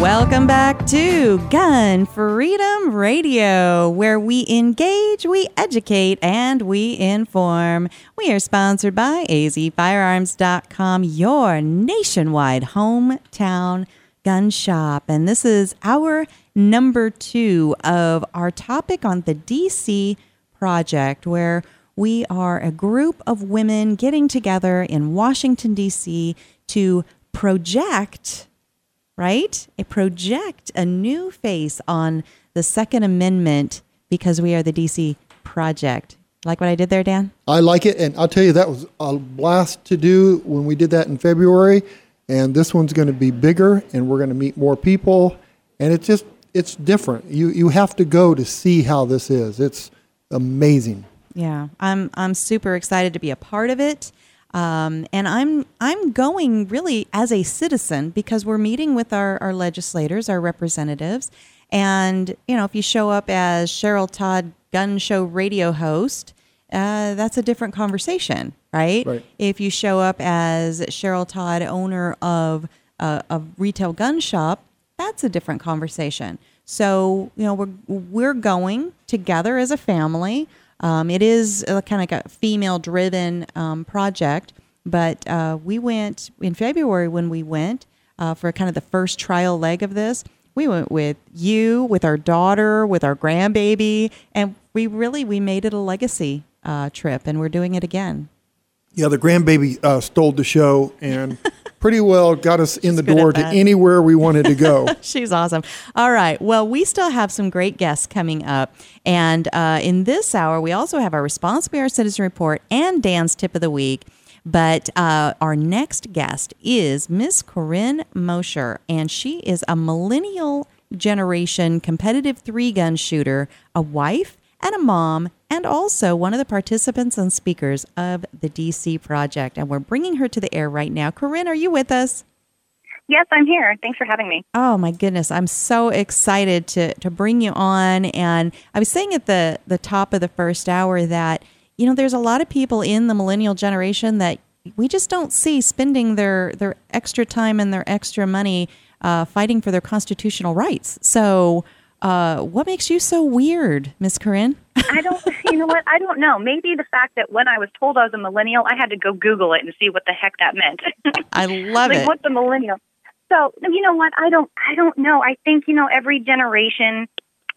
Welcome back to Gun Freedom Radio, where we engage, we educate, and we inform. We are sponsored by azfirearms.com, your nationwide hometown gun shop. And this is our number two of our topic on the DC Project, where we are a group of women getting together in Washington, D.C. to project right? A project a new face on the Second Amendment because we are the DC Project. Like what I did there, Dan? I like it, and I'll tell you that was a blast to do when we did that in February. And this one's going to be bigger, and we're going to meet more people, and it's just it's different. You you have to go to see how this is. It's amazing. Yeah, I'm I'm super excited to be a part of it. Um, and I'm I'm going really as a citizen because we're meeting with our, our legislators, our representatives, and you know if you show up as Cheryl Todd gun show radio host, uh, that's a different conversation, right? Right. If you show up as Cheryl Todd, owner of a, a retail gun shop, that's a different conversation. So you know we're we're going together as a family. Um, it is a, kind of like a female driven um, project, but uh, we went in February when we went uh, for kind of the first trial leg of this. We went with you, with our daughter, with our grandbaby, and we really we made it a legacy uh, trip, and we're doing it again. Yeah, the grandbaby uh, stole the show and pretty well got us in the door to anywhere we wanted to go. She's awesome. All right. Well, we still have some great guests coming up. And uh, in this hour, we also have our Responsibly Armed Citizen report and Dan's tip of the week. But uh, our next guest is Miss Corinne Mosher, and she is a millennial generation competitive three gun shooter, a wife, and a mom, and also one of the participants and speakers of the DC Project. And we're bringing her to the air right now. Corinne, are you with us? Yes, I'm here. Thanks for having me. Oh my goodness, I'm so excited to to bring you on. And I was saying at the the top of the first hour that you know there's a lot of people in the millennial generation that we just don't see spending their their extra time and their extra money uh, fighting for their constitutional rights. So, uh, what makes you so weird, Miss Corinne? I don't, you know what? I don't know. Maybe the fact that when I was told I was a millennial, I had to go Google it and see what the heck that meant. I love like, it. what's a millennial? So, you know what? I don't, I don't know. I think, you know, every generation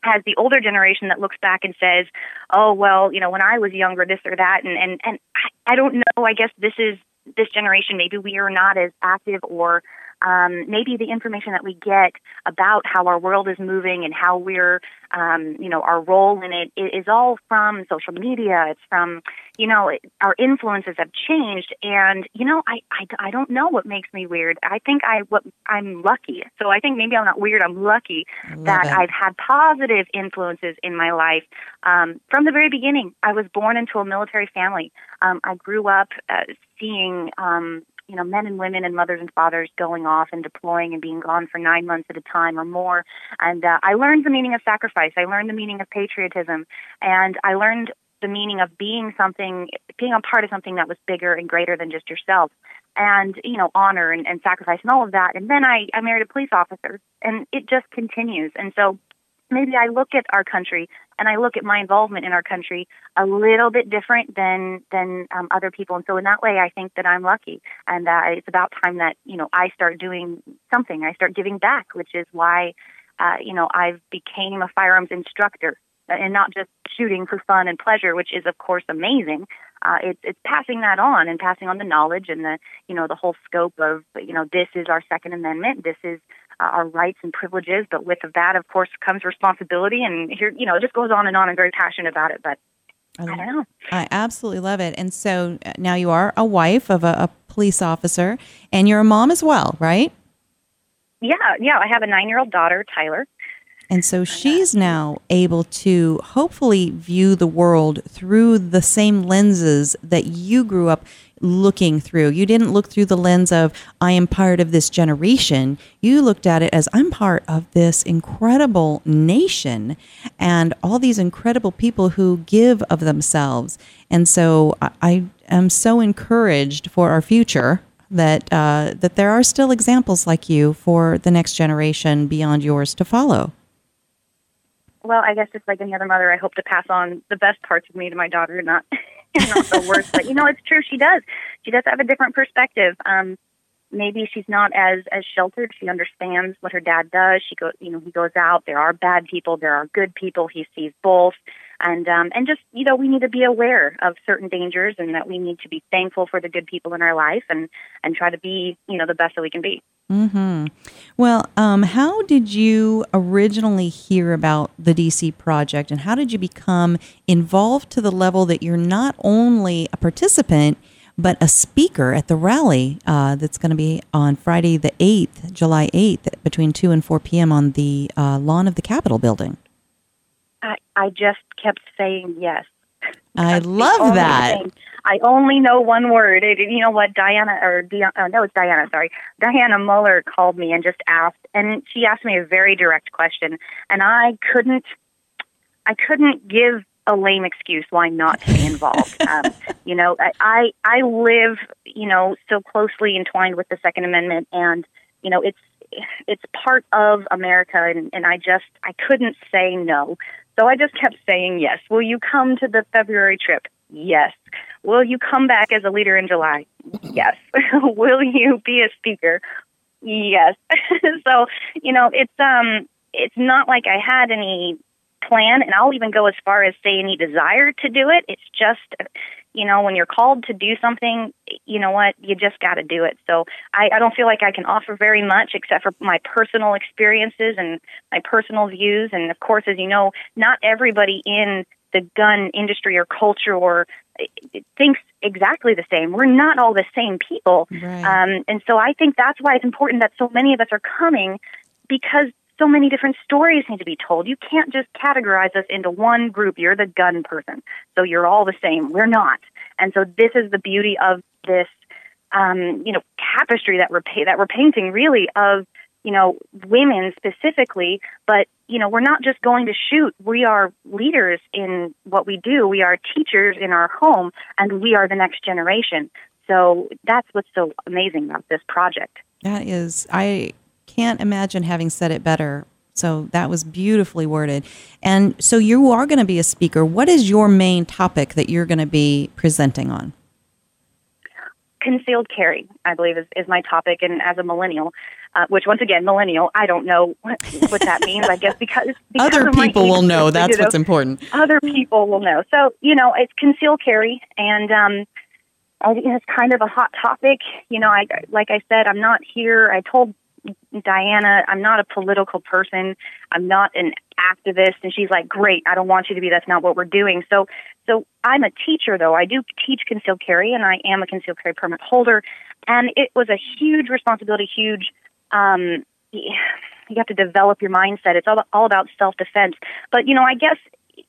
has the older generation that looks back and says, "Oh, well, you know, when I was younger, this or that," and and and I, I don't know. I guess this is this generation. Maybe we are not as active, or um, maybe the information that we get about how our world is moving and how we're, um, you know, our role in it is all from social media. It's from, you know, it- our influences have changed, and you know, I, I I don't know what makes me weird. I think I what I'm lucky. So I think maybe I'm not weird. I'm lucky love that it. I've had positive influences in my life um, from the very beginning. I was born into a military family. Um, I grew up uh, seeing, um, you know, men and women and mothers and fathers going off and deploying and being gone for nine months at a time or more. And uh, I learned the meaning of sacrifice. I learned the meaning of patriotism, and I learned the meaning of being something, being a part of something that was bigger and greater than just yourself and you know honor and, and sacrifice and all of that and then I, I married a police officer and it just continues and so maybe i look at our country and i look at my involvement in our country a little bit different than than um, other people. And so in that way i think that i'm lucky and uh, it's about time that you know i start doing something. I start giving back which is why uh, you know i've became a firearms instructor and not just shooting for fun and pleasure, which is of course amazing. Uh, it's it's passing that on and passing on the knowledge and the you know the whole scope of you know this is our Second Amendment, this is uh, our rights and privileges, but with that of course comes responsibility, and here you know it just goes on and on. I'm very passionate about it, but I, I don't know. I absolutely love it. And so uh, now you are a wife of a, a police officer, and you're a mom as well, right? Yeah, yeah. I have a nine-year-old daughter, Tyler. And so she's now able to hopefully view the world through the same lenses that you grew up looking through. You didn't look through the lens of, I am part of this generation. You looked at it as, I'm part of this incredible nation and all these incredible people who give of themselves. And so I, I am so encouraged for our future that uh, that there are still examples like you for the next generation beyond yours to follow. Well, I guess just like any other mother, I hope to pass on the best parts of me to my daughter, not not the worst. But you know, it's true. She does. She does have a different perspective. Um, maybe she's not as as sheltered. She understands what her dad does. She goes, you know, he goes out. There are bad people. There are good people. He sees both, and um, and just you know, we need to be aware of certain dangers, and that we need to be thankful for the good people in our life, and and try to be you know the best that we can be. Hmm. Well, um, how did you originally hear about the DC project, and how did you become involved to the level that you're not only a participant but a speaker at the rally uh, that's going to be on Friday the eighth, July eighth, between two and four p.m. on the uh, lawn of the Capitol building? I I just kept saying yes. I That's love that. thing. I only know one word. It, you know what? Dianna or Di- uh, no, it's Dianna. Sorry, Dianna Muller called me and just asked, and she asked me a very direct question, and I couldn't, I couldn't give a lame excuse why not to be involved. um, you know, I, I I live, you know, so closely entwined with the Second Amendment, and you know, it's it's part of America, and, and I just I couldn't say no. So I just kept saying yes. Will you come to the February trip? Yes. Will you come back as a leader in July? Yes. Will you be a speaker? Yes. so, you know, it's um it's not like I had any plan and I'll even go as far as say any desire to do it. It's just you know, when you're called to do something, you know what, you just got to do it. So I, I don't feel like I can offer very much except for my personal experiences and my personal views. And of course, as you know, not everybody in the gun industry or culture or eh, thinks exactly the same. We're not all the same people. Right. Um, and so I think that's why it's important that so many of us are coming because so many different stories need to be told. You can't just categorize us into one group. You're the gun person, so you're all the same. We're not. And so this is the beauty of this, um, you know, tapestry that we're pa- that we're painting, really of you know women specifically. But you know, we're not just going to shoot. We are leaders in what we do. We are teachers in our home, and we are the next generation. So that's what's so amazing about this project. That is, I can't imagine having said it better. So that was beautifully worded. And so you are going to be a speaker. What is your main topic that you're going to be presenting on? concealed carry, I believe, is, is my topic. And as a millennial, uh, which once again, millennial, I don't know what, what that means. I guess because, because Other people will know. That's what's important. Other people will know. So you know, it's concealed carry, and um, I, it's kind of a hot topic. You know, I like I said, I'm not here. I told Dianna, I'm not a political person. I'm not an activist. And she's like, great. I don't want you to be. That's not what we're doing. So, so I'm a teacher though. I do teach concealed carry and I am a concealed carry permit holder. And it was a huge responsibility, huge, um, you have to develop your mindset. It's all, all about self defense. But, you know, I guess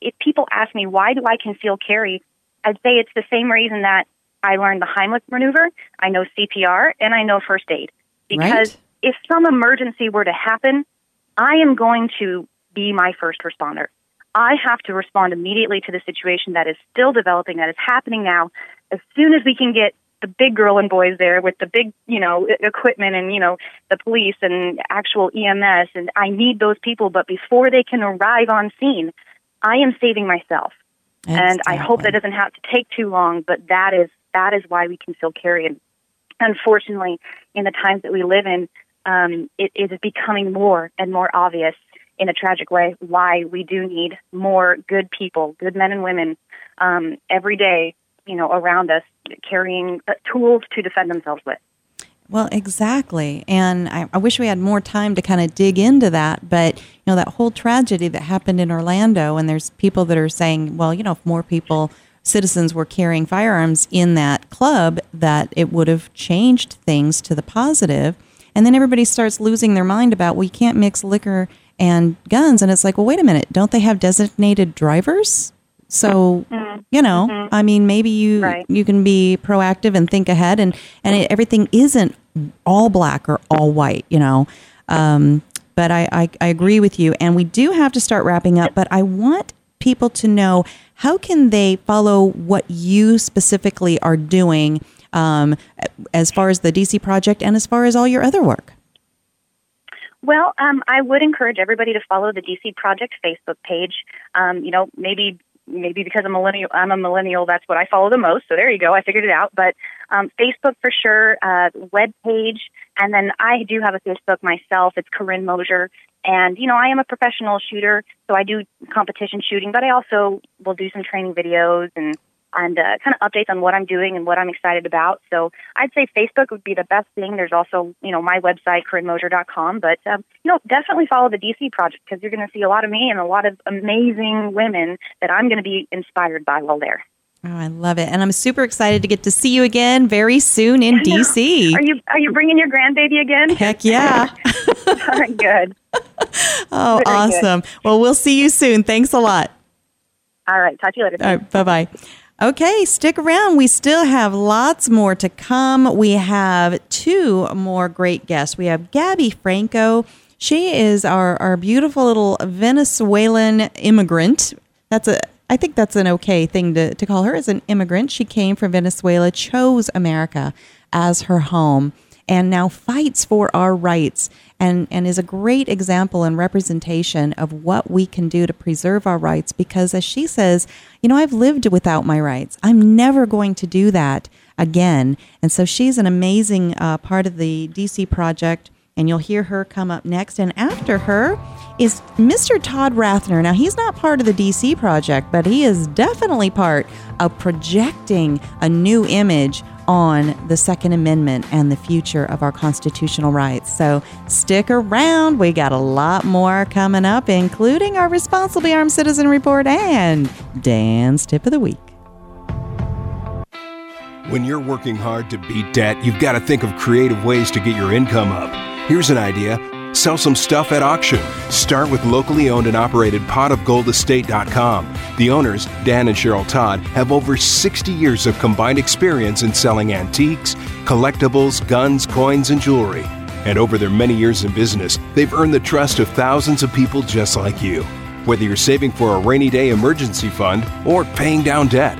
if people ask me, why do I conceal carry? I'd say it's the same reason that I learned the Heimlich maneuver, I know CPR, and I know first aid. Because Right. If some emergency were to happen, I am going to be my first responder. I have to respond immediately to the situation that is still developing, that is happening now. As soon as we can get the big girl and boys there with the big, you know, equipment and, you know, the police and actual EMS, and I need those people, but before they can arrive on scene, I am saving myself. And I hope that doesn't have to take too long, but that is that is why we can still carry. And unfortunately, in the times that we live in, um, it is becoming more and more obvious in a tragic way why we do need more good people, good men and women, um, every day, you know, around us carrying uh, tools to defend themselves with. Well, exactly. And I, I wish we had more time to kind of dig into that. But, you know, that whole tragedy that happened in Orlando, and there's people that are saying, well, you know, if more people, citizens were carrying firearms in that club, that it would have changed things to the positive. And then everybody starts losing their mind about, well, you can't mix liquor and guns. And it's like, well, wait a minute, don't they have designated drivers? So, Mm-hmm. you know, I mean, maybe you Right. you can be proactive and think ahead, and and it, everything isn't all black or all white, you know. Um, but I, I I agree with you, and we do have to start wrapping up. But I want people to know how can they follow what you specifically are doing um, as far as the DC project and as far as all your other work. Well, um, I would encourage everybody to follow the DC Project Facebook page. Um, you know, maybe maybe because I'm a millennial, I'm a millennial. That's what I follow the most. So there you go. I figured it out. But um, Facebook for sure, uh, web page, and then I do have a Facebook myself. It's Corinne Mosher, and you know I am a professional shooter, so I do competition shooting, but I also will do some training videos and and uh, kind of updates on what I'm doing and what I'm excited about. So I'd say Facebook would be the best thing. There's also, you know, my website, CorinneMosher.com. But, um, you know, definitely follow the DC project because you're going to see a lot of me and a lot of amazing women that I'm going to be inspired by while there. Oh, I love it, and I'm super excited to get to see you again very soon in DC. Are you are you bringing your grandbaby again? Heck yeah! Good. Oh, Very good. awesome. Well, we'll see you soon. Thanks a lot. All right, talk to you later. All right, bye bye. Okay, stick around. We still have lots more to come. We have two more great guests. We have Gabby Franco. She is our, our beautiful little Venezuelan immigrant. That's a I think that's an okay thing to, to call her as an immigrant. She came from Venezuela, chose America as her home, and now fights for our rights and, and is a great example and representation of what we can do to preserve our rights because as she says, you know, I've lived without my rights. I'm never going to do that again. And so she's an amazing uh, part of the DC project and you'll hear her come up next. And after her is Mr. Todd Rathner. Now, he's not part of the DC project, but he is definitely part of projecting a new image on the Second Amendment and the future of our constitutional rights. So stick around. We got a lot more coming up, including our Responsibly Armed Citizen Report and Dan's Tip of the Week. When you're working hard to beat debt, you've got to think of creative ways to get your income up. Here's an idea sell some stuff at auction. Start with locally owned and operated potofgoldestate.com. The owners, Dan and Cheryl Todd, have over 60 years of combined experience in selling antiques, collectibles, guns, coins, and jewelry. And over their many years in business, they've earned the trust of thousands of people just like you. Whether you're saving for a rainy day emergency fund or paying down debt,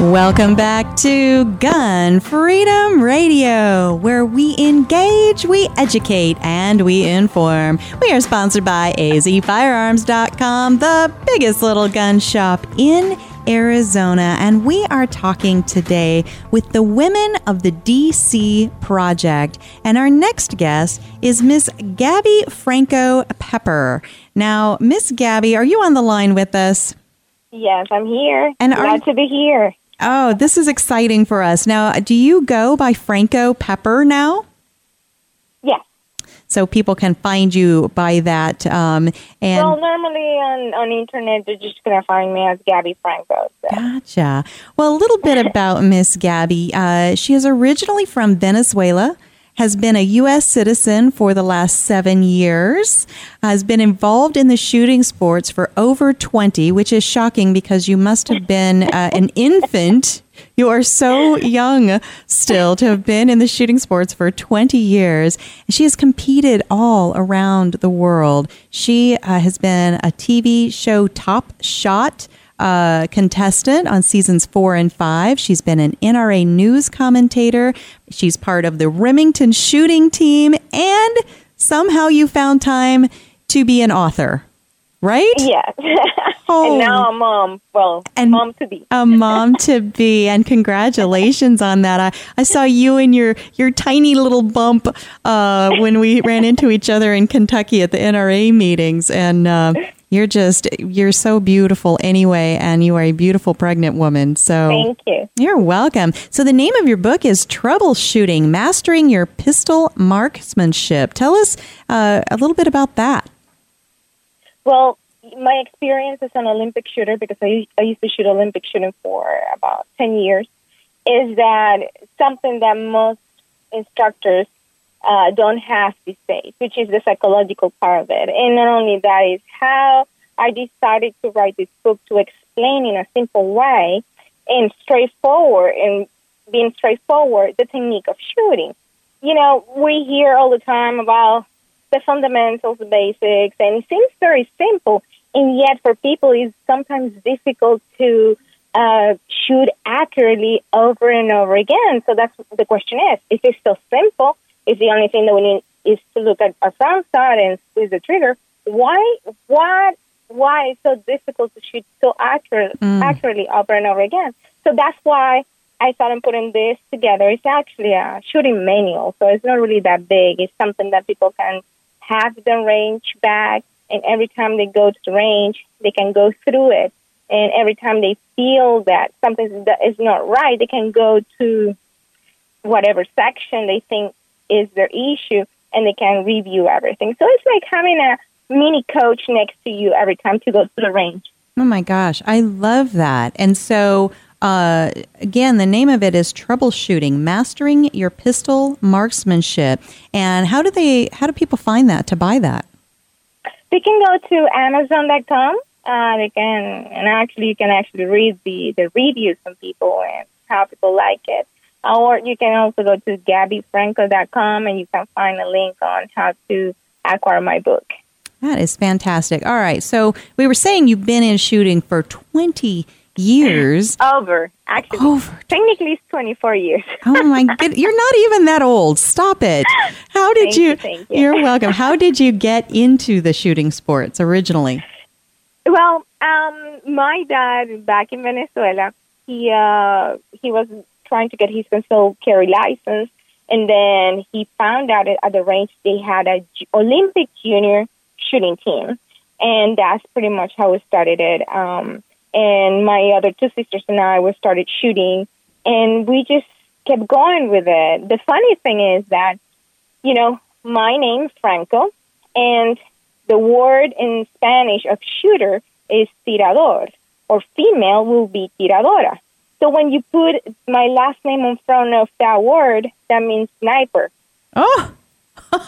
Welcome back to Gun Freedom Radio, where we engage, we educate, and we inform. We are sponsored by azfirearms.com, the biggest little gun shop in Arizona, and we are talking today with the women of the DC Project. And our next guest is Miss Gabby Franco Pepper. Now, Miss Gabby, are you on the line with us? Yes, I'm here. And Glad are- to be here. Oh, this is exciting for us. Now, do you go by Franco Pepper now? Yes. So people can find you by that. Um, and well, normally on on internet, they're just gonna find me as Gabby Franco. So. Gotcha. Well, a little bit about Miss Gabby. Uh, she is originally from Venezuela, has been a U.S. citizen for the last seven years, has been involved in the shooting sports for over 20, which is shocking because you must have been uh, an infant. You are so young still to have been in the shooting sports for 20 years. She has competed all around the world. She uh, has been a TV show top shot uh, contestant on seasons four and five. She's been an NRA news commentator. She's part of the Remington shooting team, and somehow you found time to be an author, right? Yes. Oh. and now I'm mom. Well, And- mom to be. A mom to be, and congratulations on that. I, I saw you and your your tiny little bump uh, when we ran into each other in Kentucky at the NRA meetings, and uh, you're just you're so beautiful anyway, and you are a beautiful pregnant woman. So Thank you. You're welcome. So the name of your book is Troubleshooting: Mastering Your Pistol Marksmanship. Tell us uh, a little bit about that. Well, my experience as an Olympic shooter, because I, I used to shoot Olympic shooting for about 10 years, is that something that most instructors uh, don't have these days, which is the psychological part of it. And not only that, is how I decided to write this book to explain in a simple way and straightforward and being straightforward the technique of shooting. You know, we hear all the time about the fundamentals, the basics, and it seems very simple. And yet, for people, it's sometimes difficult to uh, shoot accurately over and over again. So that's the question is: Is it so simple? Is the only thing that we need is to look at a front side and squeeze the trigger? Why? Why? Why is it so difficult to shoot so accurate, mm. accurately over and over again? So that's why I started putting this together. It's actually a shooting manual, so it's not really that big. It's something that people can have the range back, and every time they go to the range, they can go through it. And every time they feel that something is not right, they can go to whatever section they think is their issue, and they can review everything. So it's like having a mini coach next to you every time to go to the range. Oh my gosh, I love that. And so, uh, again, the name of it is Troubleshooting: Mastering Your Pistol Marksmanship. And how do they? How do people find that to buy that? They can go to Amazon.com. Uh, they can, and actually, you can actually read the the reviews from people and how people like it. Or you can also go to GabbyFranco.com and you can find a link on how to acquire my book. That is fantastic. All right, so we were saying you've been in shooting for twenty years. Over, actually. Over. Technically, it's 24 years. Oh my good! You're not even that old. Stop it. How did Thank you? you, thank you. You're welcome. How did you get into the shooting sports originally? Well, um, my dad back in Venezuela, he uh, he was trying to get his concealed carry license, and then he found out at the range they had a Olympic junior shooting team, and that's pretty much how we started it. Um, and my other two sisters and I we started shooting, and we just kept going with it. The funny thing is that, you know, my name's Franco, and the word in Spanish of shooter is tirador, or female will be tiradora. So when you put my last name in front of that word, that means sniper. Oh,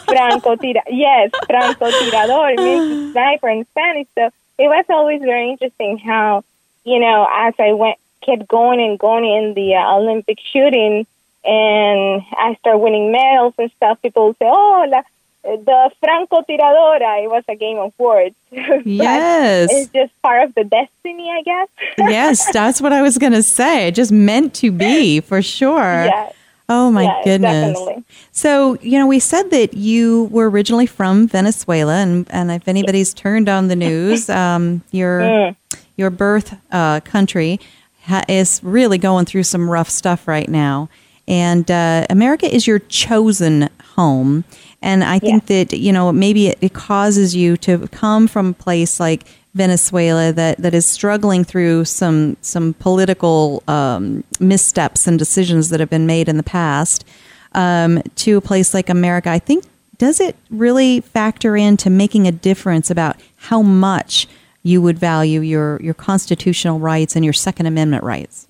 Franco tira, yes, Franco tirador means sniper in Spanish. So it was always very interesting how, you know, as I went, kept going and going in the uh, Olympic shooting, and I started winning medals and stuff. People would say, "Oh, la the Franco francotiradora, it was a game of words. Yes. it's just part of the destiny, I guess. yes, that's what I was going to say. Just meant to be, for sure. Yeah. Oh my Yes, goodness. definitely. So, you know, we said that you were originally from Venezuela and, and if anybody's turned on the news, um, your Mm. your birth uh, country ha- is really going through some rough stuff right now. And uh, America is your chosen home. And I think that, you know, maybe it, it causes you to come from a place like Venezuela that, that is struggling through some some political um, missteps and decisions that have been made in the past um, to a place like America. I think does it really factor into making a difference about how much you would value your your constitutional rights and your Second Amendment rights?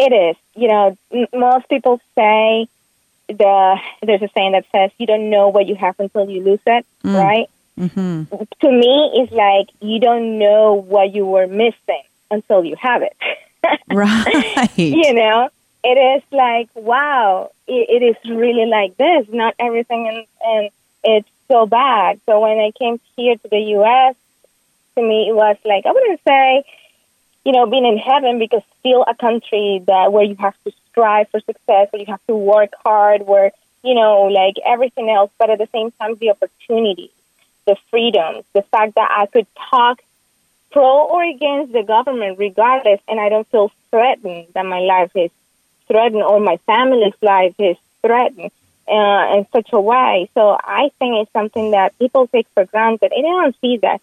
It is. You know, m- most people say the there's a saying that says you don't know what you have until you lose it, right? Mm-hmm. To me, it's like you don't know what you were missing until you have it. Right. you know, it is like wow, it, it is really like this. Not everything, and and it's so bad. So when I came here to the U.S., to me it was like I wouldn't say you know, being in heaven because still a country that where you have to strive for success, where you have to work hard, where you know, like everything else, but at the same time, the opportunities, the freedoms, the fact that I could talk pro or against the government regardless, and I don't feel threatened that my life is threatened or my family's life is threatened uh, in such a way. So I think it's something that people take for granted, and they don't see that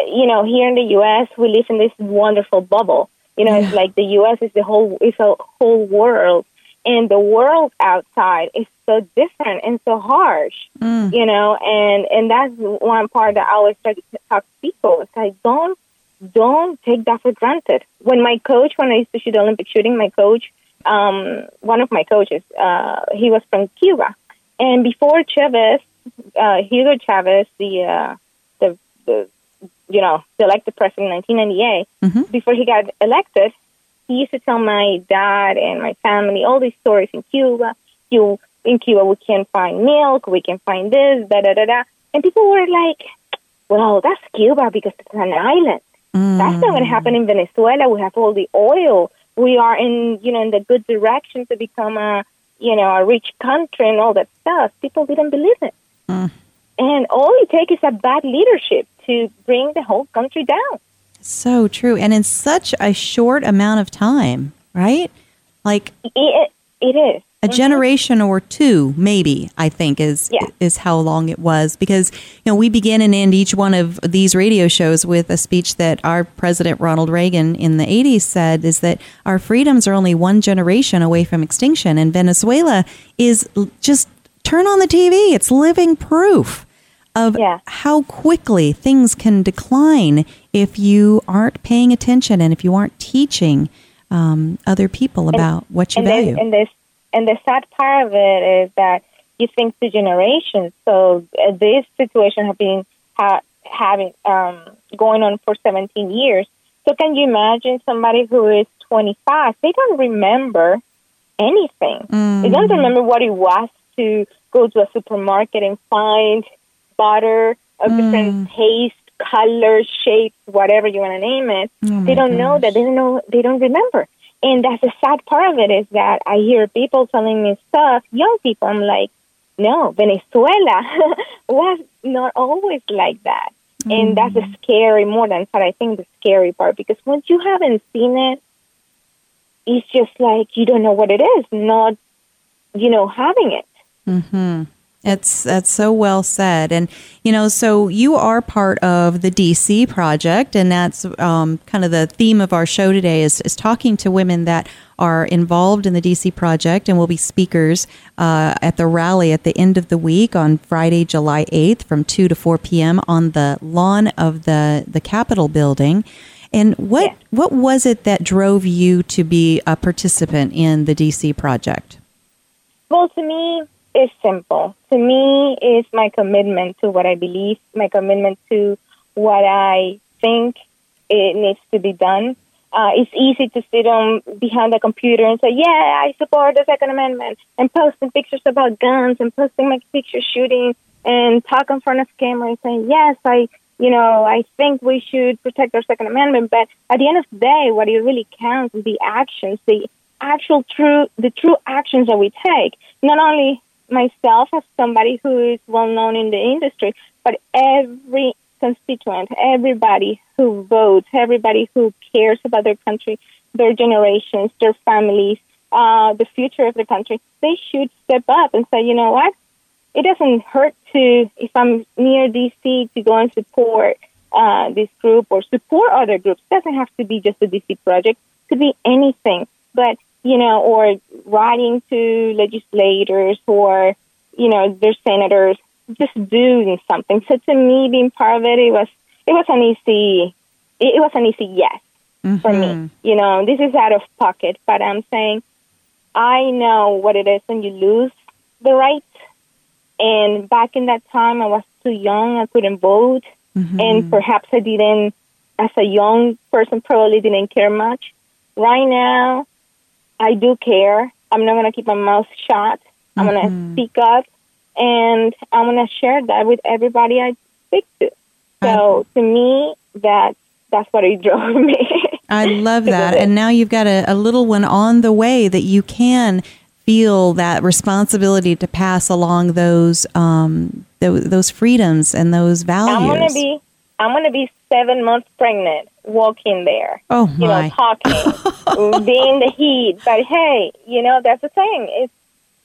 you know, here in the U.S., we live in this wonderful bubble. You know, it's like the U.S. is the whole, is a whole world, and the world outside is so different and so harsh. You know, and and that's one part that I always try to talk to people. It's like don't don't take that for granted. When my coach, when I used to shoot Olympic shooting, my coach, um, one of my coaches, uh, he was from Cuba, and before Chavez, uh, Hugo Chavez, the uh, the the you know, the elected president in 1998, mm-hmm. before he got elected, he used to tell my dad and my family all these stories in Cuba. You in Cuba, we can't find milk, we can find this, da da da da, and people were like, "Well, that's Cuba because it's an island. That's not going to happen in mm. Venezuela. We have all the oil. We are in, you know, in the good direction to become a, you know, a rich country and all that stuff." People didn't believe it. Mm. And all it takes is a bad leadership to bring the whole country down. So true. And in such a short amount of time, right? Like It, it is. a mm-hmm. generation or two maybe i think is Yeah. is how long it was because you know we begin and end each one of these radio shows with a speech that our president ronald reagan in the 80s said is that our freedoms are only one generation away from extinction and venezuela is just turn on the tv it's living proof of Yeah. how quickly things can decline if you aren't paying attention and if you aren't teaching um, other people about what you and value. And this and the sad part of it is that you think the generations. So uh, this situation has been ha- having um, going on for 17 years. So can you imagine somebody who is 25? They don't remember anything. They don't remember what it was to go to a supermarket and find butter of different taste, colors, shapes, whatever you want to name it. they don't know that. They don't know. They don't remember. And that's the sad part of it is that I hear people telling me stuff, young people. I'm like, no, Venezuela was not always like that. And that's the scary more than sad. I think the scary part because once you haven't seen it, it's just like you don't know what it is. Not, you know, having it. Mm-hmm. It's that's so well said, and you know, so you are part of the DC project, and that's um, kind of the theme of our show today is is talking to women that are involved in the DC project, and will be speakers uh, at the rally at the end of the week on Friday, July eighth, from two to four p.m. on the lawn of the the Capitol building. And what what was it that drove you to be a participant in the DC project? Well, to me, it's simple. To me, it's my commitment to what I believe, my commitment to what I think it needs to be done. Uh, it's easy to sit on behind the computer and say, "Yeah, I support the Second Amendment," and posting pictures about guns and posting my pictures shooting and talk in front of camera and saying, yes, I, you know, I think we should protect our Second Amendment. But at the end of the day, what it really counts is the actions, the actual true, the true actions that we take. Not only myself as somebody who is well known in the industry, but every constituent, everybody who votes, everybody who cares about their country, their generations, their families, uh, the future of the country, they should step up and say, you know what? It doesn't hurt to, if I'm near DC, to go and support uh, this group or support other groups. It doesn't have to be just a DC project. It could be anything. But, you know, or writing to legislators or, you know, their senators, just doing something. So to me, being part of it, it was, it was an easy, it was an easy yes mm-hmm. for me. Mm-hmm. You know, this is out of pocket, but I'm saying, I know what it is when you lose the right. And back in that time, I was too young. I couldn't vote. Mm-hmm. And perhaps I didn't, as a young person, probably didn't care much. Right now, I do care. I'm not going to keep my mouth shut. I'm mm-hmm. going to speak up. And I'm going to share that with everybody I speak to. So to me, that that's what it drove me. I love that. And now you've got a, a little one on the way that you can feel that responsibility to pass along those um, those, those freedoms and those values. I'm gonna be I'm gonna be seven months pregnant, walking there. Oh my! You know, talking, being the heat. But hey, you know that's the thing. It's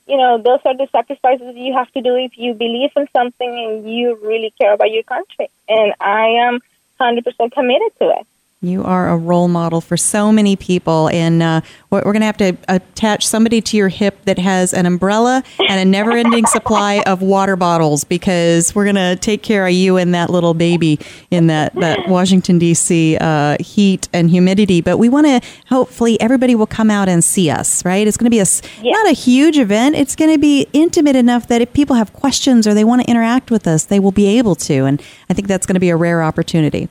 you know those are the sacrifices you have to do if you believe in something and you really care about your country. And I am hundred percent committed to it. You are a role model for so many people, and uh, we're going to have to attach somebody to your hip that has an umbrella and a never-ending supply of water bottles because we're going to take care of you and that little baby in that, that Washington D.C. Uh, heat and humidity. But we want to hopefully everybody will come out and see us. Right? It's going to be a yeah. not a huge event. It's going to be intimate enough that if people have questions or they want to interact with us, they will be able to. And I think that's going to be a rare opportunity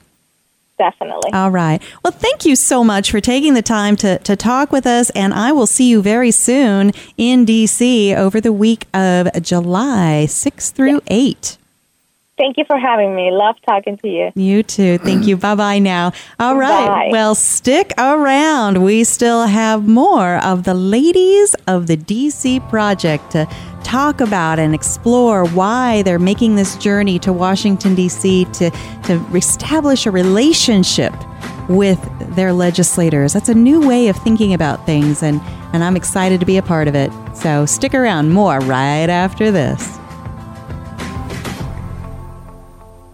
definitely. All right. Well, thank you so much for taking the time to, to talk with us. And I will see you very soon in D.C. over the week of July 6 through 8. Thank you for having me. Love talking to you. You too. Thank you. bye bye now. All right. Bye. Well, stick around. We still have more of the ladies of the DC Project to talk about and explore why they're making this journey to Washington, D.C. to, to establish a relationship with their legislators. That's a new way of thinking about things, and, and I'm excited to be a part of it. So stick around more right after this.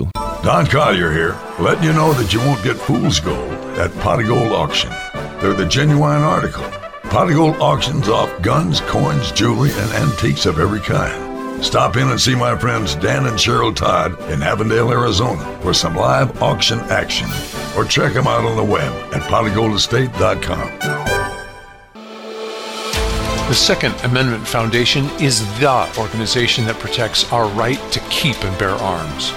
you. Don Collier here, letting you know that you won't get fool's gold at Pot of Gold Auction. They're the genuine article. Pot of Gold auctions off guns, coins, jewelry, and antiques of every kind. Stop in and see my friends Dan and Cheryl Todd in Avondale, Arizona for some live auction action. Or check them out on the web at potofgoldestate.com. The Second Amendment Foundation is the organization that protects our right to keep and bear arms.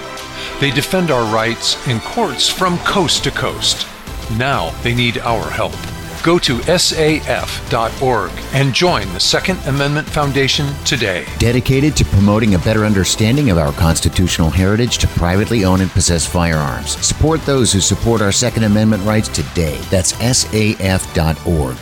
They defend our rights in courts from coast to coast. Now they need our help. Go to saf.org and join the Second Amendment Foundation today. Dedicated to promoting a better understanding of our constitutional heritage to privately own and possess firearms. Support those who support our Second Amendment rights today. That's saf.org.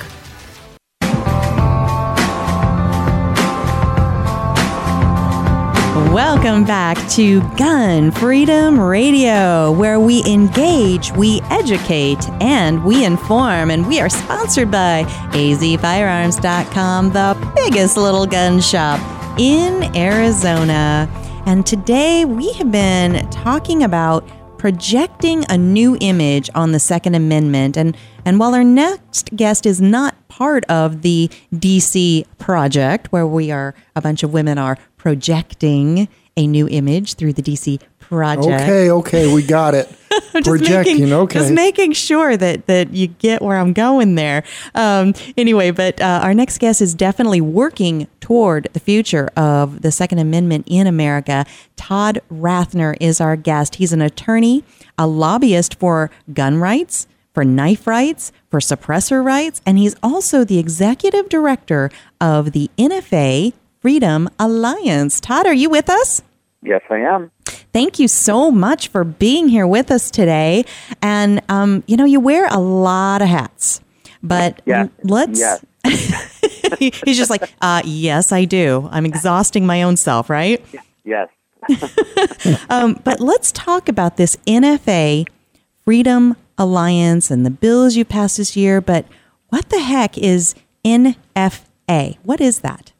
Welcome back to Gun Freedom Radio, where we engage, we educate, and we inform. And we are sponsored by azfirearms.com, the biggest little gun shop in Arizona. And today we have been talking about projecting a new image on the Second Amendment. And, and while our next guest is not part of the DC project, where we are, a bunch of women are projecting a new image through the DC project. Okay, okay, we got it. just Projecting, making, okay. Just making sure that that you get where I'm going there. Um, anyway, but uh, our next guest is definitely working toward the future of the Second Amendment in America. Todd Rathner is our guest. He's an attorney, a lobbyist for gun rights. For knife rights, for suppressor rights, and he's also the executive director of the NFA Freedom Alliance. Todd, are you with us? Yes, I am. Thank you so much for being here with us today. And, um, you know, you wear a lot of hats, but Yeah. let's. Yes. He's just like, uh, yes, I do. I'm exhausting my own self, right? Yes. Um, but let's talk about this NFA Freedom Alliance and the bills you passed this year. But what the heck is NFA? What is that?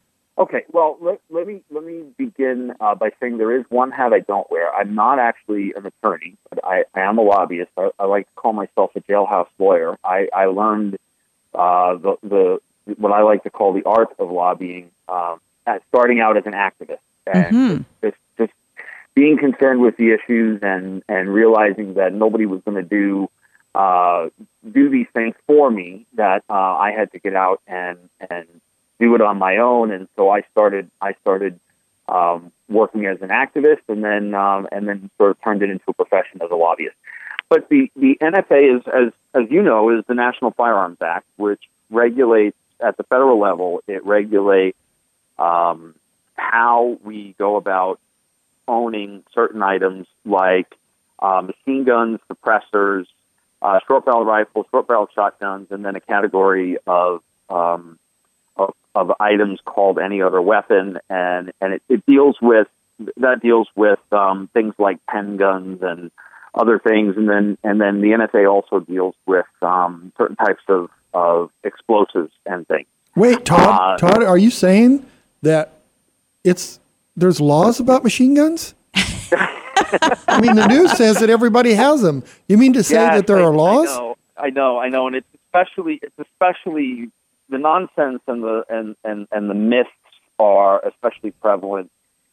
Okay. Well, let, let me let me begin uh, by saying there is one hat I don't wear. I'm not actually an attorney, but I, I am a lobbyist. I, I like to call myself a jailhouse lawyer. I, I learned uh, the the what I like to call the art of lobbying, um, starting out as an activist and Mhm. just just being concerned with the issues and and realizing that nobody was going to do uh, do these things for me. That uh, I had to get out and and do it on my own. And so I started I started um, working as an activist, and then um, and then sort of turned it into a profession as a lobbyist. But the the NFA is as as you know is the National Firearms Act, which regulates at the federal level. It regulates um, how we go about owning certain items like uh, machine guns, suppressors, uh, short barrel rifles, short barrel shotguns, and then a category of um, of, items called any other weapon, and and it, it deals with that deals with um, things like pen guns and other things, and then and then the NFA also deals with um, certain types of, of explosives and things. Wait, Todd, Uh, Todd, are you saying that it's there's laws about machine guns? I mean, the news says that everybody has them. You mean to say Yes, that there I- are laws? I know, I know, I know, and it's especially it's especially the nonsense and the and, and, and the myths are especially prevalent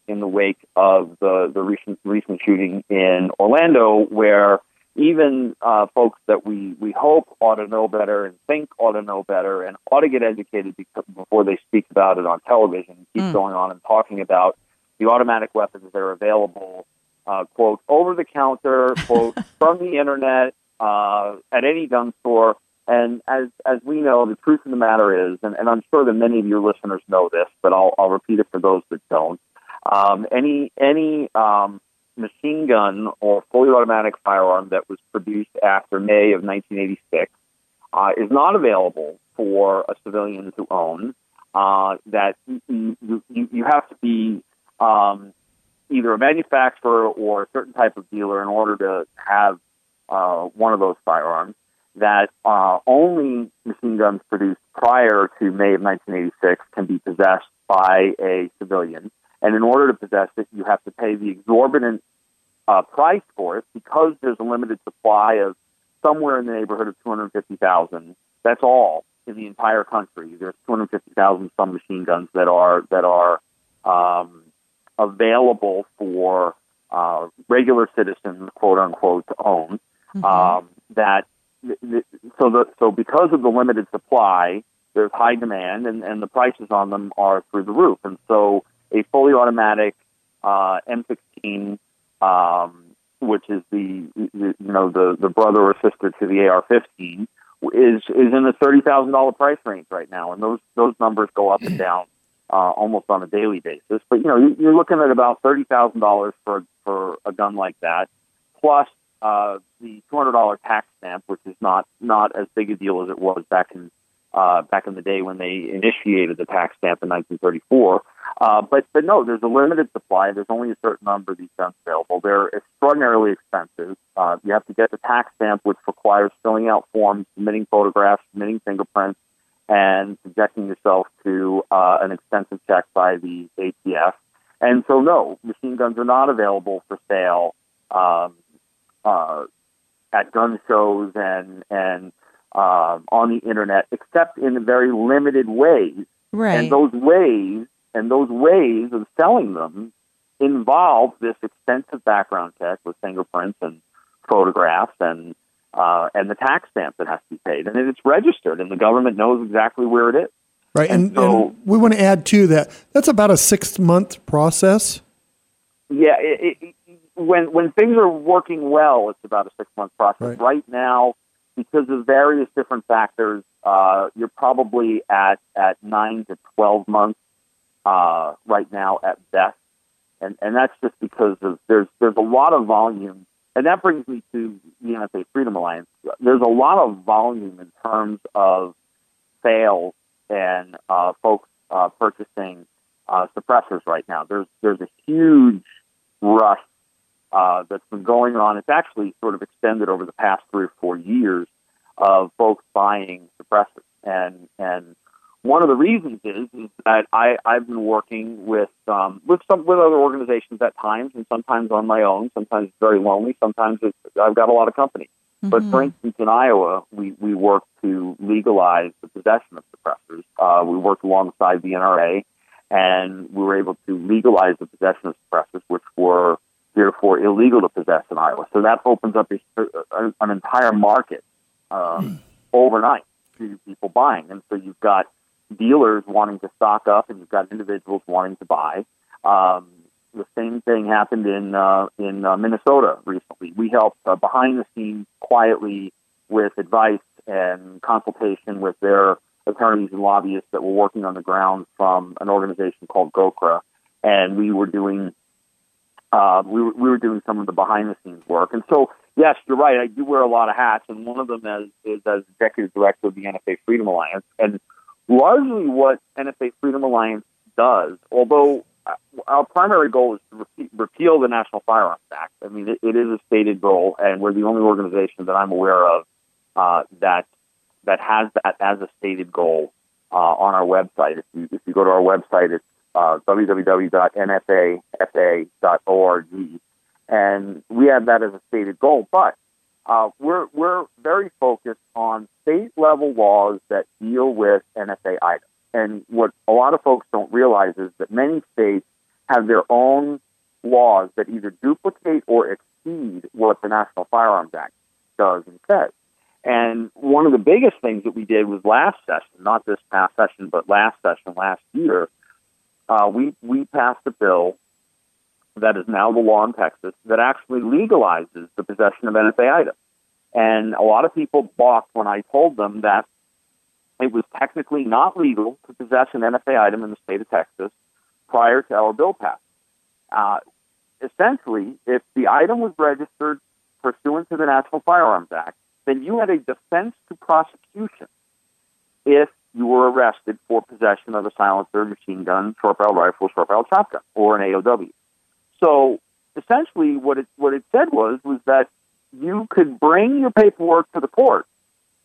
in the wake of the the recent recent shooting in Orlando, where even uh, folks that we we hope ought to know better and think ought to know better and ought to get educated before they speak about it on television, keep Mm. going on and talking about the automatic weapons that are available uh, quote over the counter, quote from the internet, uh, at any gun store. And as as we know, the truth of the matter is, and, and I'm sure that many of your listeners know this, but I'll I'll repeat it for those that don't. Um, any any um, machine gun or fully automatic firearm that was produced after May of 1986 uh, is not available for a civilian to own. Uh, that you, you, you have to be um, either a manufacturer or a certain type of dealer in order to have uh, one of those firearms. That uh, only machine guns produced prior to May of 1986 can be possessed by a civilian. And in order to possess it, you have to pay the exorbitant uh, price for it because there's a limited supply of somewhere in the neighborhood of 250,000. That's all in the entire country. There's 250,000 some machine guns that are that are um, available for uh, regular citizens, quote unquote, to own. Um, that th- th- so the so because of the limited supply, there's high demand, and, and the prices on them are through the roof. And so a fully automatic uh, M16, um, which is the, the you know the the brother or sister to the AR-15, is is in the thirty thousand dollar price range right now, and those those numbers go up and down uh, almost on a daily basis. But you know you- you're looking at about thirty thousand dollars for for a gun like that, plus uh, the two hundred dollar tax stamp, which is not not as big a deal as it was back in uh, back in the day when they initiated the tax stamp in 1934. Uh, but but no, there's a limited supply. There's only a certain number of these guns available. They're extraordinarily expensive. Uh, you have to get the tax stamp, which requires filling out forms, submitting photographs, submitting fingerprints, and subjecting yourself to uh, an extensive check by the ATF. And so, no, machine guns are not available for sale um, uh, at gun shows and and uh, on the internet, except in very limited ways. Right. And those ways and those ways of selling them involve this extensive background check with fingerprints and photographs and uh, and the tax stamp that has to be paid, and it's registered, and the government knows exactly where it is. Right, and, And so- and we want to add to that. That's about a six month process. Yeah, it, it, when when things are working well, it's about a six month process. Right. now, because of various different factors, uh, you're probably at at nine to twelve months uh, right now at best, and and that's just because of there's there's a lot of volume, and that brings me to the NFA Freedom Alliance. There's a lot of volume in terms of sales and uh, folks uh, purchasing uh, suppressors right now. There's there's a huge rush uh, that's been going on. It's actually sort of extended over the past three or four years of folks buying suppressors, and and one of the reasons is, is that I, I've been working with um, with some with other organizations at times, and sometimes on my own. Sometimes very lonely. Sometimes it's, I've got a lot of company. But for instance, in Iowa, we, we worked to legalize the possession of suppressors. Uh, we worked alongside the NRA, and we were able to legalize the possession of suppressors, which were therefore illegal to possess in Iowa. So that opens up an entire market um, overnight to people buying. And so you've got dealers wanting to stock up, and you've got individuals wanting to buy. Um, the same thing happened in uh, in uh, Minnesota recently. We helped uh, behind the scenes quietly with advice and consultation with their attorneys and lobbyists that were working on the ground from an organization called GOCRA, and we were doing uh, we were, we were doing some of the behind the scenes work. And so, yes, you're right. I do wear a lot of hats, and one of them is, is as executive director of the NFA Freedom Alliance. And largely, what NFA Freedom Alliance does, although uh, our primary goal is to repeal the National Firearms Act. I mean, it, it is a stated goal, and we're the only organization that I'm aware of uh, that that has that as a stated goal uh, on our website. If you if you go to our website, it's uh, www.nfafa.org, and we have that as a stated goal. But uh, we're we're very focused on state level laws that deal with NFA items. And what a lot of folks don't realize is that many states have their own laws that either duplicate or exceed what the National Firearms Act does and says. And one of the biggest things that we did was last session, not this past session, but last session last year, uh, we we passed a bill that is now the law in Texas that actually legalizes the possession of NFA items. And a lot of people balked when I told them that it was technically not legal to possess an NFA item in the state of Texas prior to our bill passing. Uh, essentially, if the item was registered pursuant to the National Firearms Act, then you had a defense to prosecution if you were arrested for possession of a silencer, machine gun, short barrel rifle, short barrel shotgun, or an AOW. So essentially, what it what it said was was that you could bring your paperwork to the court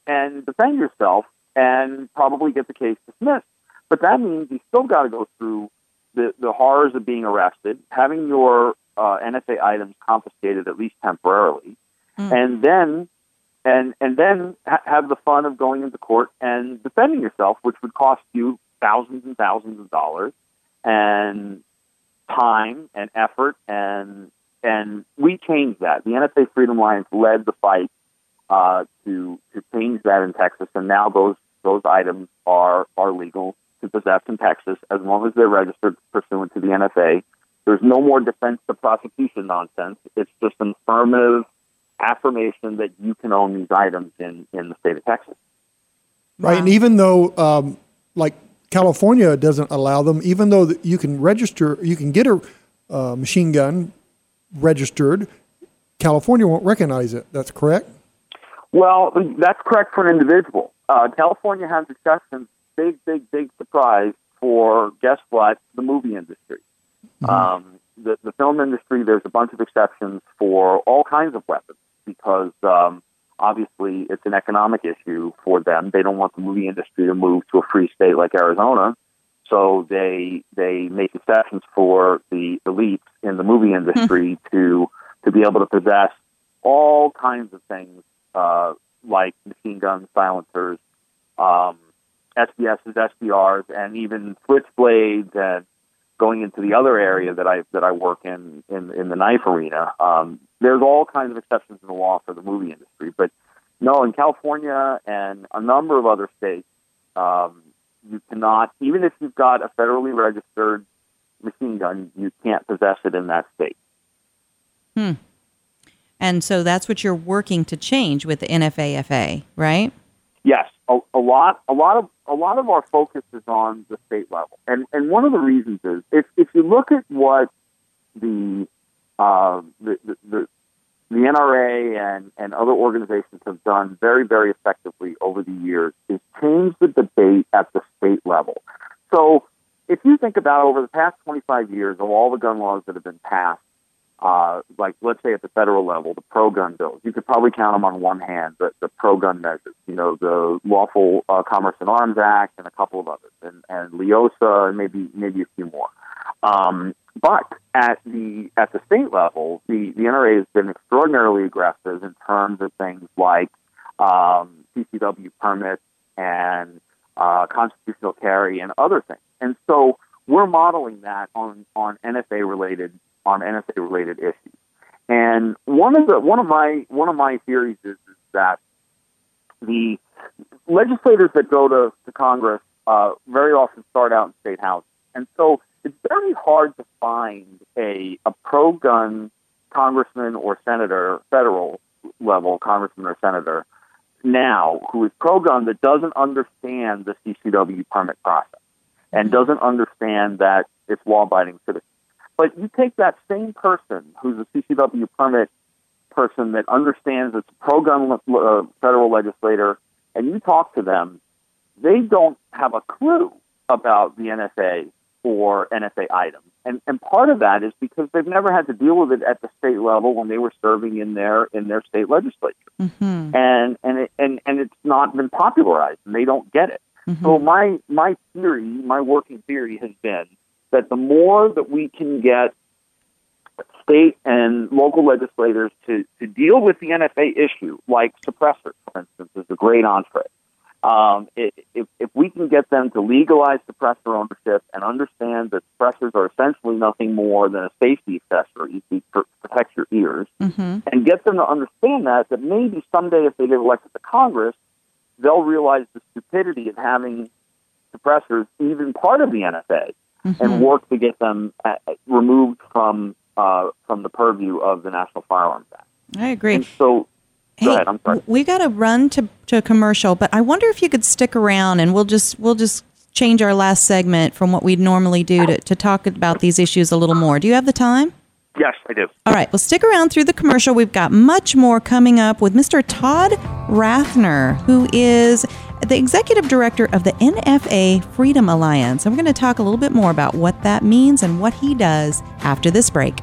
and defend yourself and probably get the case dismissed. But that means you still got to go through the, the horrors of being arrested, having your uh, NFA items confiscated at least temporarily, and then and and then ha- have the fun of going into court and defending yourself, which would cost you thousands and thousands of dollars and time and effort and and we changed that. The NFA Freedom Alliance led the fight uh, to to change that in Texas, and now those those items are are legal to possess in Texas as long as they're registered pursuant to the NFA. There's no more defense to prosecution nonsense. It's just an affirmative affirmation that you can own these items in in the state of Texas. Right. And even though, um, like California doesn't allow them, even though you can register, you can get a uh, machine gun registered, California won't recognize it. That's correct. Well, that's correct for an individual. uh, California has exceptions. Big, big, big surprise for guess what? The movie industry. Um, the, the film industry, there's a bunch of exceptions for all kinds of weapons because um, obviously it's an economic issue for them. They don't want the movie industry to move to a free state like Arizona, so they they make exceptions for the elites in the movie industry to to be able to possess all kinds of things uh, like machine guns, silencers, um, SBSs, SBRs, and even switchblades and going into the other area that I that I work in in, in the knife arena, um, there's all kinds of exceptions in the law for the movie industry. But no, in California and a number of other states, um, you cannot, even if you've got a federally registered machine gun, you can't possess it in that state. Hmm. And so that's what you're working to change with the NFAFA, right? A lot, a lot of, a lot of our focus is on the state level, and and one of the reasons is if if you look at what the uh, the, the, the the NRA and, and other organizations have done very, very effectively over the years is change the debate at the state level. So if you think about over the past 25 years of all the gun laws that have been passed, uh, like let's say at the federal level, the pro-gun bills, you could probably count them on one hand, the, the pro-gun measures, you know, the Lawful uh, Commerce in Arms Act and a couple of others, and, and LEOSA and maybe maybe a few more. Um, but at the at the state level, the, the NRA has been extraordinarily aggressive in terms of things like um, CCW permits and uh, constitutional carry and other things. And so we're modeling that on on NFA related on NFA related issues. And one of the one of my one of my theories is, is that the legislators that go to, to Congress uh, very often start out in state houses. And so it's very hard to find a, a pro gun congressman or senator, federal level congressman or senator now who is pro gun that doesn't understand the CCW permit process and doesn't understand that it's law abiding citizens. But you take that same person who's a CCW permit person that understands it's a pro gun uh, federal legislator and you talk to them, they don't have a clue about the NFA or NFA items. And and part of that is because they've never had to deal with it at the state level when they were serving in their in their state legislature. Mm-hmm. And and it, and and it's not been popularized and they don't get it. Mm-hmm. So my my theory, my working theory has been that the more that we can get state and local legislators to, to deal with the NFA issue, like suppressors, for instance, is a great entree. Um, if, if we can get them to legalize suppressor ownership and understand that suppressors are essentially nothing more than a safety accessory to protect your ears, Mm-hmm. and get them to understand that, that maybe someday if they get elected to Congress, they'll realize the stupidity of having suppressors even part of the NFA Mm-hmm. and work to get them uh, removed from uh, from the purview of the National Firearms Act. I agree. And so, Hey, go ahead. I'm sorry. we got to run to to a commercial, but I wonder if you could stick around and we'll just we'll just change our last segment from what we'd normally do to, to talk about these issues a little more. Do you have the time? Yes, I do. All right, well, stick around through the commercial. We've got much more coming up with Mr. Todd Rathner, who is the executive director of the NFA Freedom Alliance. And we're going to talk a little bit more about what that means and what he does after this break.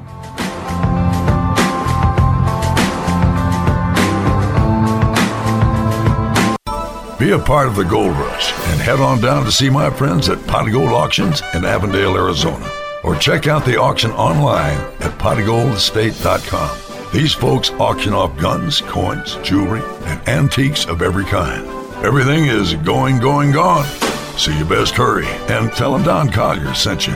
Be a part of the gold rush and head on down to see my friends at Pot Gold Auctions in Avondale, Arizona. Or check out the auction online at potgoldestate.com. These folks auction off guns, coins, jewelry, and antiques of every kind. Everything is going, going, gone. So you best hurry and tell them Don Collier sent you.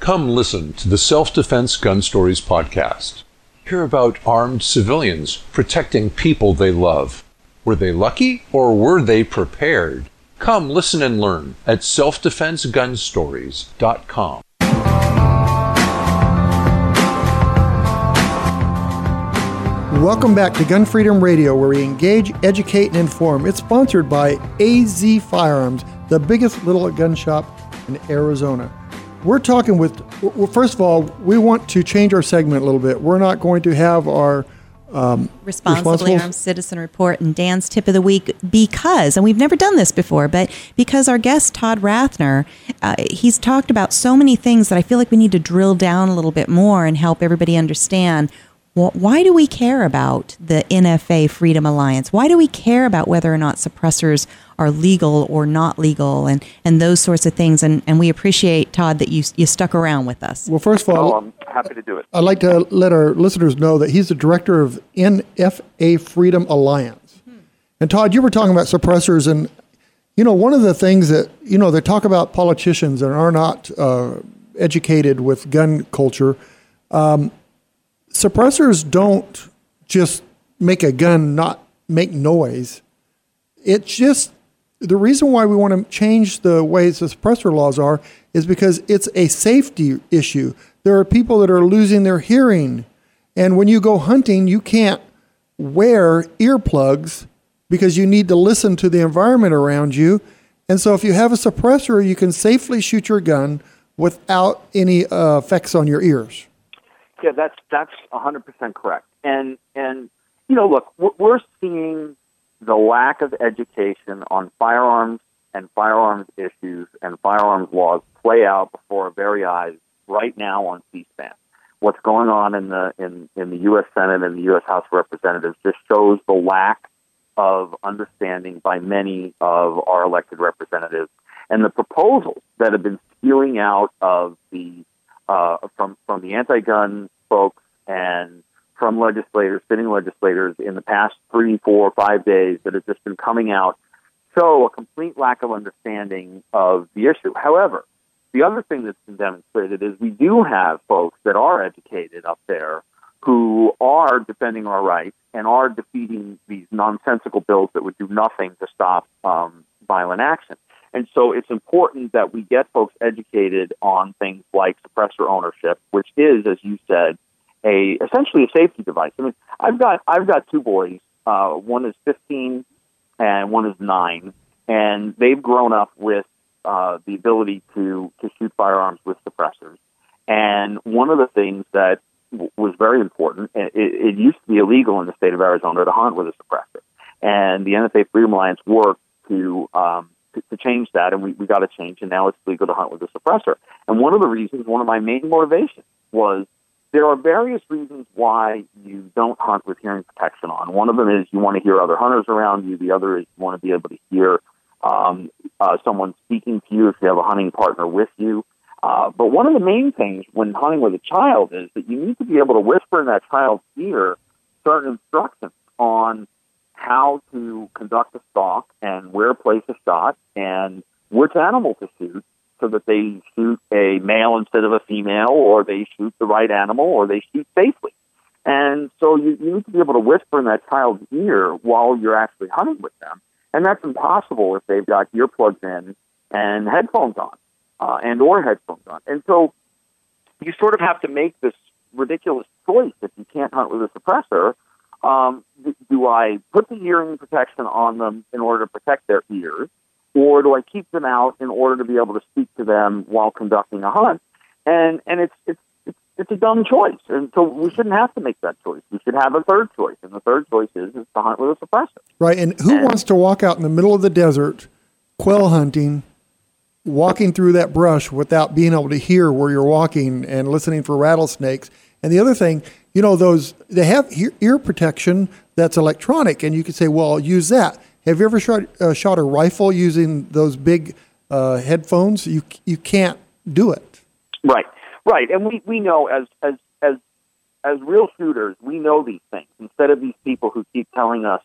Come listen to the Self Defense Gun Stories podcast. Hear about armed civilians protecting people they love. Were they lucky or were they prepared? Come listen and learn at selfdefensegunstories.com. Welcome back to Gun Freedom Radio, where we engage, educate, and inform. It's sponsored by AZ Firearms, the biggest little gun shop in Arizona. We're talking with, well, first of all, we want to change our segment a little bit. We're not going to have our um, Responsibly responsible- Armed Citizen Report and Dan's tip of the week because, and we've never done this before, but because our guest Todd Rathner, uh, he's talked about so many things that I feel like we need to drill down a little bit more and help everybody understand. Wh- Why do we care about the NFA Freedom Alliance? Why do we care about whether or not suppressors are legal or not legal and, and those sorts of things? And, and we appreciate, Todd, that you, you stuck around with us. Well, first of all, Oh, I'm happy to do it. I'd like to let our listeners know that he's the director of NFA Freedom Alliance. And Todd, you were talking about suppressors, and you know one of the things that you know they talk about politicians and are not uh, educated with gun culture. Um, suppressors don't just make a gun not make noise. It's just the reason why we want to change the ways the suppressor laws are is because it's a safety issue. There are people that are losing their hearing, and when you go hunting, you can't wear earplugs because you need to listen to the environment around you. And so, if you have a suppressor, you can safely shoot your gun without any uh, effects on your ears. Yeah, that's that's hundred percent correct. And and you know, look, we're seeing the lack of education on firearms and firearms issues and firearms laws play out before our very eyes right now on C-SPAN. What's going on in the in, in the U.S. Senate and the U.S. House of Representatives just shows the lack of understanding by many of our elected representatives and the proposals that have been spewing out of the uh, from from the anti-gun folks and from legislators, sitting legislators in the past three, four, five days that have just been coming out show a complete lack of understanding of the issue. However, the other thing that's been demonstrated is we do have folks that are educated up there who are defending our rights and are defeating these nonsensical bills that would do nothing to stop um, violent action. And so it's important that we get folks educated on things like suppressor ownership, which is, as you said, a essentially a safety device. I mean, I've got I've got two boys. Uh, one is 15 and one is nine, and they've grown up with uh, the ability to to shoot firearms with suppressors. And one of the things that w- was very important, it, it used to be illegal in the state of Arizona to hunt with a suppressor, and the NFA Freedom Alliance worked to um, to, to change that, and we, we got a change, and now it's legal to hunt with a suppressor. And one of the reasons, one of my main motivations was there are various reasons why you don't hunt with hearing protection on. One of them is you want to hear other hunters around you. The other is you want to be able to hear um, uh, someone speaking to you if you have a hunting partner with you. Uh, but one of the main things when hunting with a child is that you need to be able to whisper in that child's ear certain instructions on how to conduct a stalk and where to place a shot and which animal to shoot so that they shoot a male instead of a female or they shoot the right animal or they shoot safely. And so you, you need to be able to whisper in that child's ear while you're actually hunting with them. And that's impossible if they've got earplugs in and headphones on, uh, and or headphones on. And so you sort of have to make this ridiculous choice if you can't hunt with a suppressor. Um, do, do I put the hearing protection on them in order to protect their ears, or do I keep them out in order to be able to speak to them while conducting a hunt? And and it's it's it's, it's a dumb choice, and so we shouldn't have to make that choice. We should have a third choice, and the third choice is is to hunt with a suppressor. Right. And who wants to walk out in the middle of the desert, quail hunting, walking through that brush without being able to hear where you're walking and listening for rattlesnakes. And the other thing, you know, those they have ear, protection that's electronic, and you could say, well, use that. Have you ever shot uh, shot a rifle using those big uh, headphones? You you can't do it. Right, right, and we, we know as as as as real shooters, we know these things instead of these people who keep telling us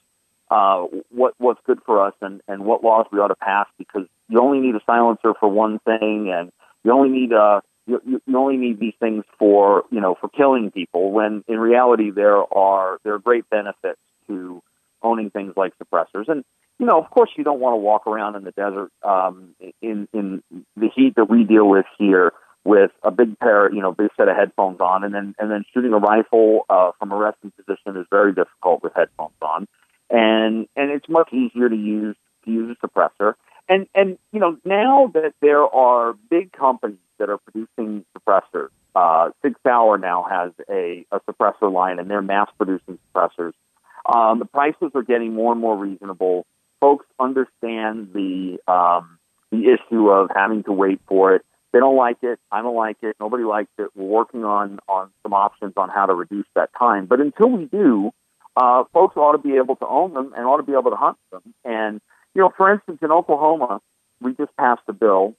uh, what what's good for us and and what laws we ought to pass because you only need a silencer for one thing and you only need uh you, you only need these things for you know for killing people when in reality there are there are great benefits to owning things like suppressors. And you know of course you don't want to walk around in the desert um, in in the heat that we deal with here with a big pair you know big set of headphones on and then and then shooting a rifle uh, from a resting position is very difficult with headphones on. And and it's much easier to use to use a suppressor. And and you know now that there are big companies that are producing suppressors, uh, Sig Sauer now has a, a suppressor line, and they're mass producing suppressors. Um, the prices are getting more and more reasonable. Folks understand the um, the issue of having to wait for it. They don't like it. I don't like it. Nobody likes it. We're working on on some options on how to reduce that time. But until we do, uh, folks ought to be able to own them and ought to be able to hunt them. And you know, for instance, in Oklahoma, we just passed a bill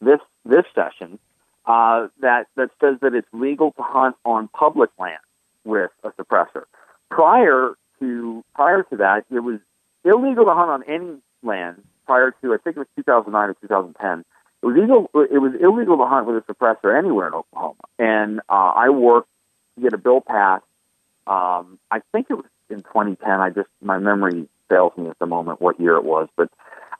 this this session uh, that that says that it's legal to hunt on public land with a suppressor. Prior to prior to that, it was illegal to hunt on any land. Prior to I think it was 2009 or 2010, it was illegal. It was illegal to hunt with a suppressor anywhere in Oklahoma. And uh, I worked to get a bill passed. Um, I think it was in 2010. I just my memory fails me at the moment what year it was, but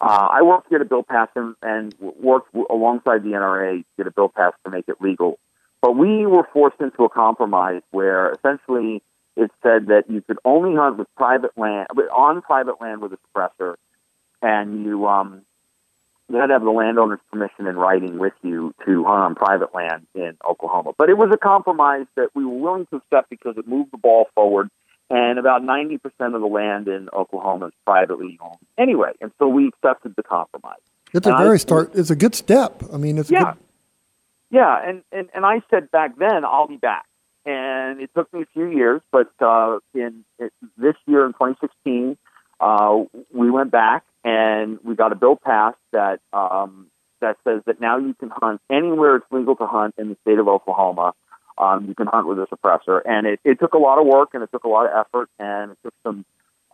uh, I worked to get a bill passed and, and worked alongside the NRA to get a bill passed to make it legal. But we were forced into a compromise where essentially it said that you could only hunt with private land on private land with a suppressor, and you um, you had to have the landowner's permission in writing with you to hunt on private land in Oklahoma. But it was a compromise that we were willing to accept because it moved the ball forward and about 90% of the land in Oklahoma is privately owned anyway. And so we accepted the compromise. It's a And very I- start. It's a good step. I mean, it's a yeah, good, yeah, and, and and I said back then I'll be back, and it took me a few years, but uh, in it, this year in 2016, uh, we went back and we got a bill passed that um, that says that now you can hunt anywhere it's legal to hunt in the state of Oklahoma. Um, you can hunt with a suppressor, and it, it took a lot of work and it took a lot of effort and it took some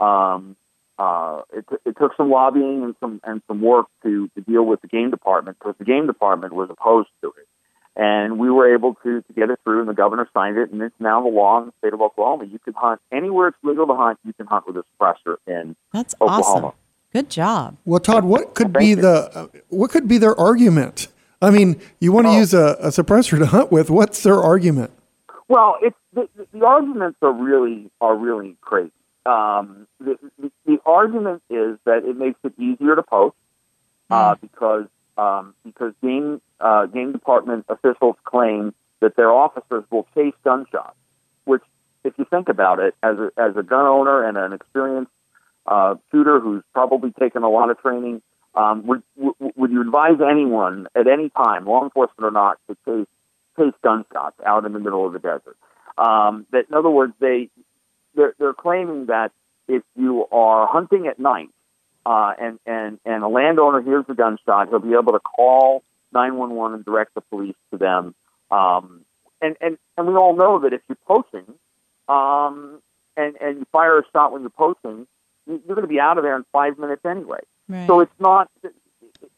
um, uh, it, t- it took some lobbying and some and some work to to deal with the game department because the game department was opposed to it, and we were able to to get it through, and the governor signed it, and it's now the law in the state of Oklahoma. You can hunt anywhere it's legal to hunt. You can hunt with a suppressor in That's Oklahoma. awesome. Good job. well, Todd, what could be the uh, what could be their argument? I mean, you want to use a, a suppressor to hunt with. What's their argument? Well, it's the, the arguments are really are really crazy. Um, the, the, the argument is that it makes it easier to post uh, because um, because game uh, game department officials claim that their officers will chase gunshots. Which, if you think about it, as a, as a gun owner and an experienced uh, shooter who's probably taken a lot of training, um, would, would you advise anyone at any time, law enforcement or not, to chase chase gunshots out in the middle of the desert? Um, that in other words, they they're, they're claiming that if you are hunting at night uh, and and and a landowner hears a gunshot, he'll be able to call 911 and direct the police to them. Um, and and and we all know that if you're poaching, um, and and you fire a shot when you're poaching, you- you're going to be out of there in five minutes anyway. Right. So it's not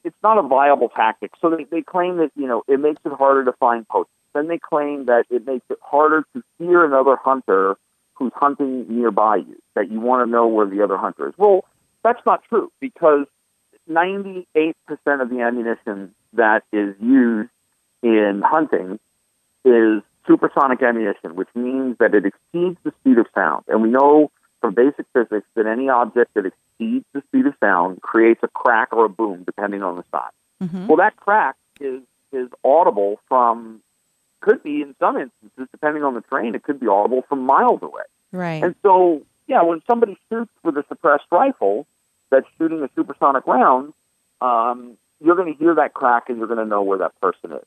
it's not a viable tactic. So they, they claim that you know it makes it harder to find poachers. Then they claim that it makes it harder to hear another hunter who's hunting nearby you. That you want to know where the other hunter is. Well, that's not true because 98% of the ammunition that is used in hunting is supersonic ammunition, which means that it exceeds the speed of sound. And we know from basic physics that any object that exceeds the speed of sound creates a crack or a boom, depending on the size. Mm-hmm. Well, that crack is is audible from could be in some instances, depending on the terrain, it could be audible from miles away. Right. And so, yeah, when somebody shoots with a suppressed rifle that's shooting a supersonic round, um, you're going to hear that crack and you're going to know where that person is.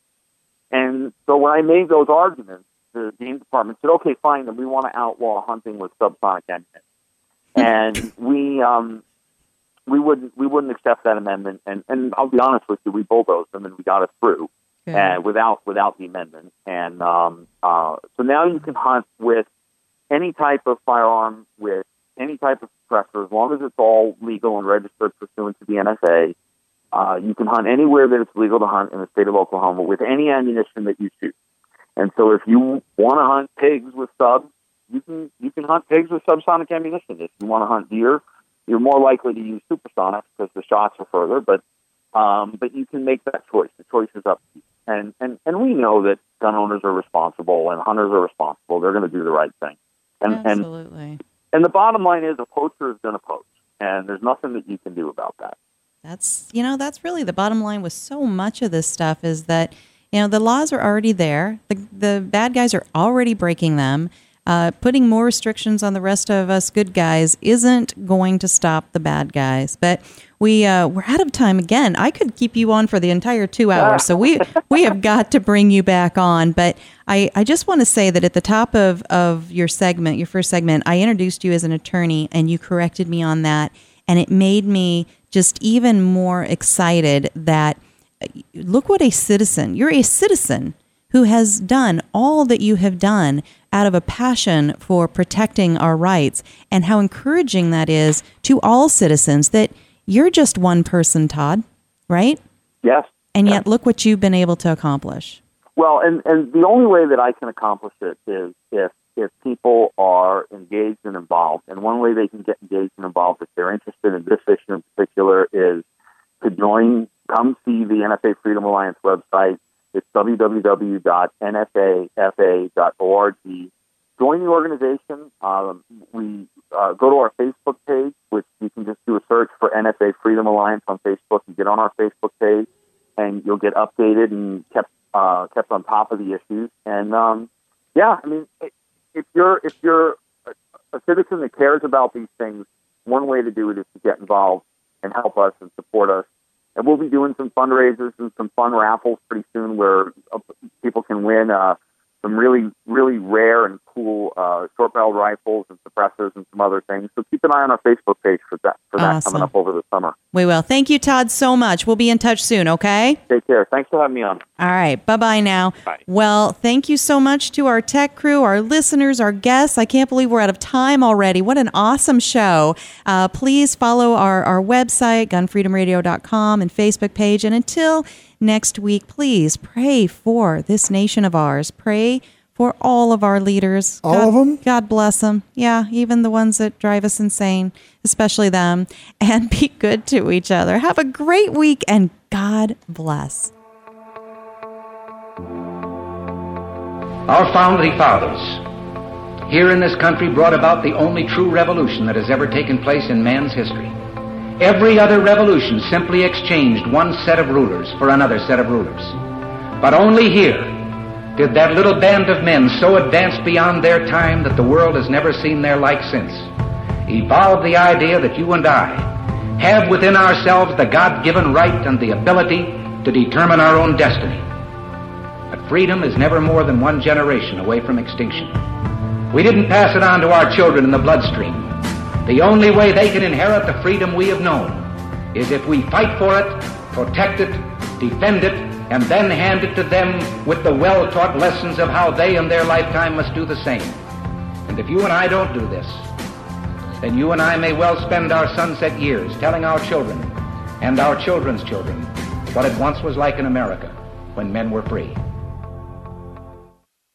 And so when I made those arguments, the game department said, "Okay, fine, then we want to outlaw hunting with subsonic ammunition." And we um, we wouldn't we wouldn't accept that amendment. And and I'll be honest with you, we bulldozed them and we got it through, and without without the amendment. And um, uh, so now you can hunt with any type of firearm with any type of suppressor as long as it's all legal and registered pursuant to the NFA. Uh, you can hunt anywhere that it's legal to hunt in the state of Oklahoma with any ammunition that you choose. And so if you want to hunt pigs with subs, you can you can hunt pigs with subsonic ammunition. If you want to hunt deer, you're more likely to use supersonic because the shots are further. But um, but you can make that choice. The choice is up to you. And and and we know that gun owners are responsible and hunters are responsible. They're going to do the right thing. And Absolutely. and and the bottom line is a poacher is going to poach, and there's nothing that you can do about that. That's you know that's really the bottom line with so much of this stuff is that you know the laws are already there. The the bad guys are already breaking them. Uh, putting more restrictions on the rest of us good guys isn't going to stop the bad guys. But we uh, we're out of time again. I could keep you on for the entire two hours, so we we have got to bring you back on. But I, I just want to say that at the top of of your segment, your first segment, I introduced you as an attorney, and you corrected me on that, and it made me just even more excited that uh, look what a citizen you're a citizen who has done all that you have done out of a passion for protecting our rights and how encouraging that is to all citizens that you're just one person todd right Yes. and yet look what you've been able to accomplish Well, and and the only way that I can accomplish it is if if people are engaged and involved. And one way they can get engaged and involved if they're interested in this issue in particular is to join. Come see the NFA Freedom Alliance website. It's www.nfafa.org. Join the organization. Um, we uh, go to our Facebook page, which you can just do a search for NFA Freedom Alliance on Facebook. You get on our Facebook page, and you'll get updated and kept uh, kept on top of the issues. And um, yeah, I mean, if you're if you're a, a citizen that cares about these things, one way to do it is to get involved and help us and support us. And we'll be doing some fundraisers and some fun raffles pretty soon where uh, people can win uh, some really, really rare and cool uh, short barrel rifles and suppressors and some other things. So keep an eye on our Facebook page for that for that coming up over the summer. we will thank you todd so much we'll be in touch soon okay Take care. Thanks for having me on. All right. Bye bye now. Bye. Well, thank you so much to our tech crew, our listeners, our guests. I can't believe we're out of time already. What an awesome show. Uh, please follow our, our website, gunfreedomradio.com, and Facebook page. And until next week, please pray for this nation of ours. Pray for all of our leaders. All God, of 'em? God bless them. Yeah, even the ones that drive us insane, especially them. And be good to each other. Have a great week and God bless. Our founding fathers here in this country brought about the only true revolution that has ever taken place in man's history. Every other revolution simply exchanged one set of rulers for another set of rulers. But only here did that little band of men so advance beyond their time that the world has never seen their like since evolve the idea that you and I have within ourselves the God-given right and the ability to determine our own destiny. But freedom is never more than one generation away from extinction. We didn't pass it on to our children in the bloodstream. The only way they can inherit the freedom we have known is if we fight for it, protect it, defend it, and then hand it to them with the well-taught lessons of how they in their lifetime must do the same. And if you and I don't do this, then you and I may well spend our sunset years telling our children and our children's children what it once was like in America when men were free.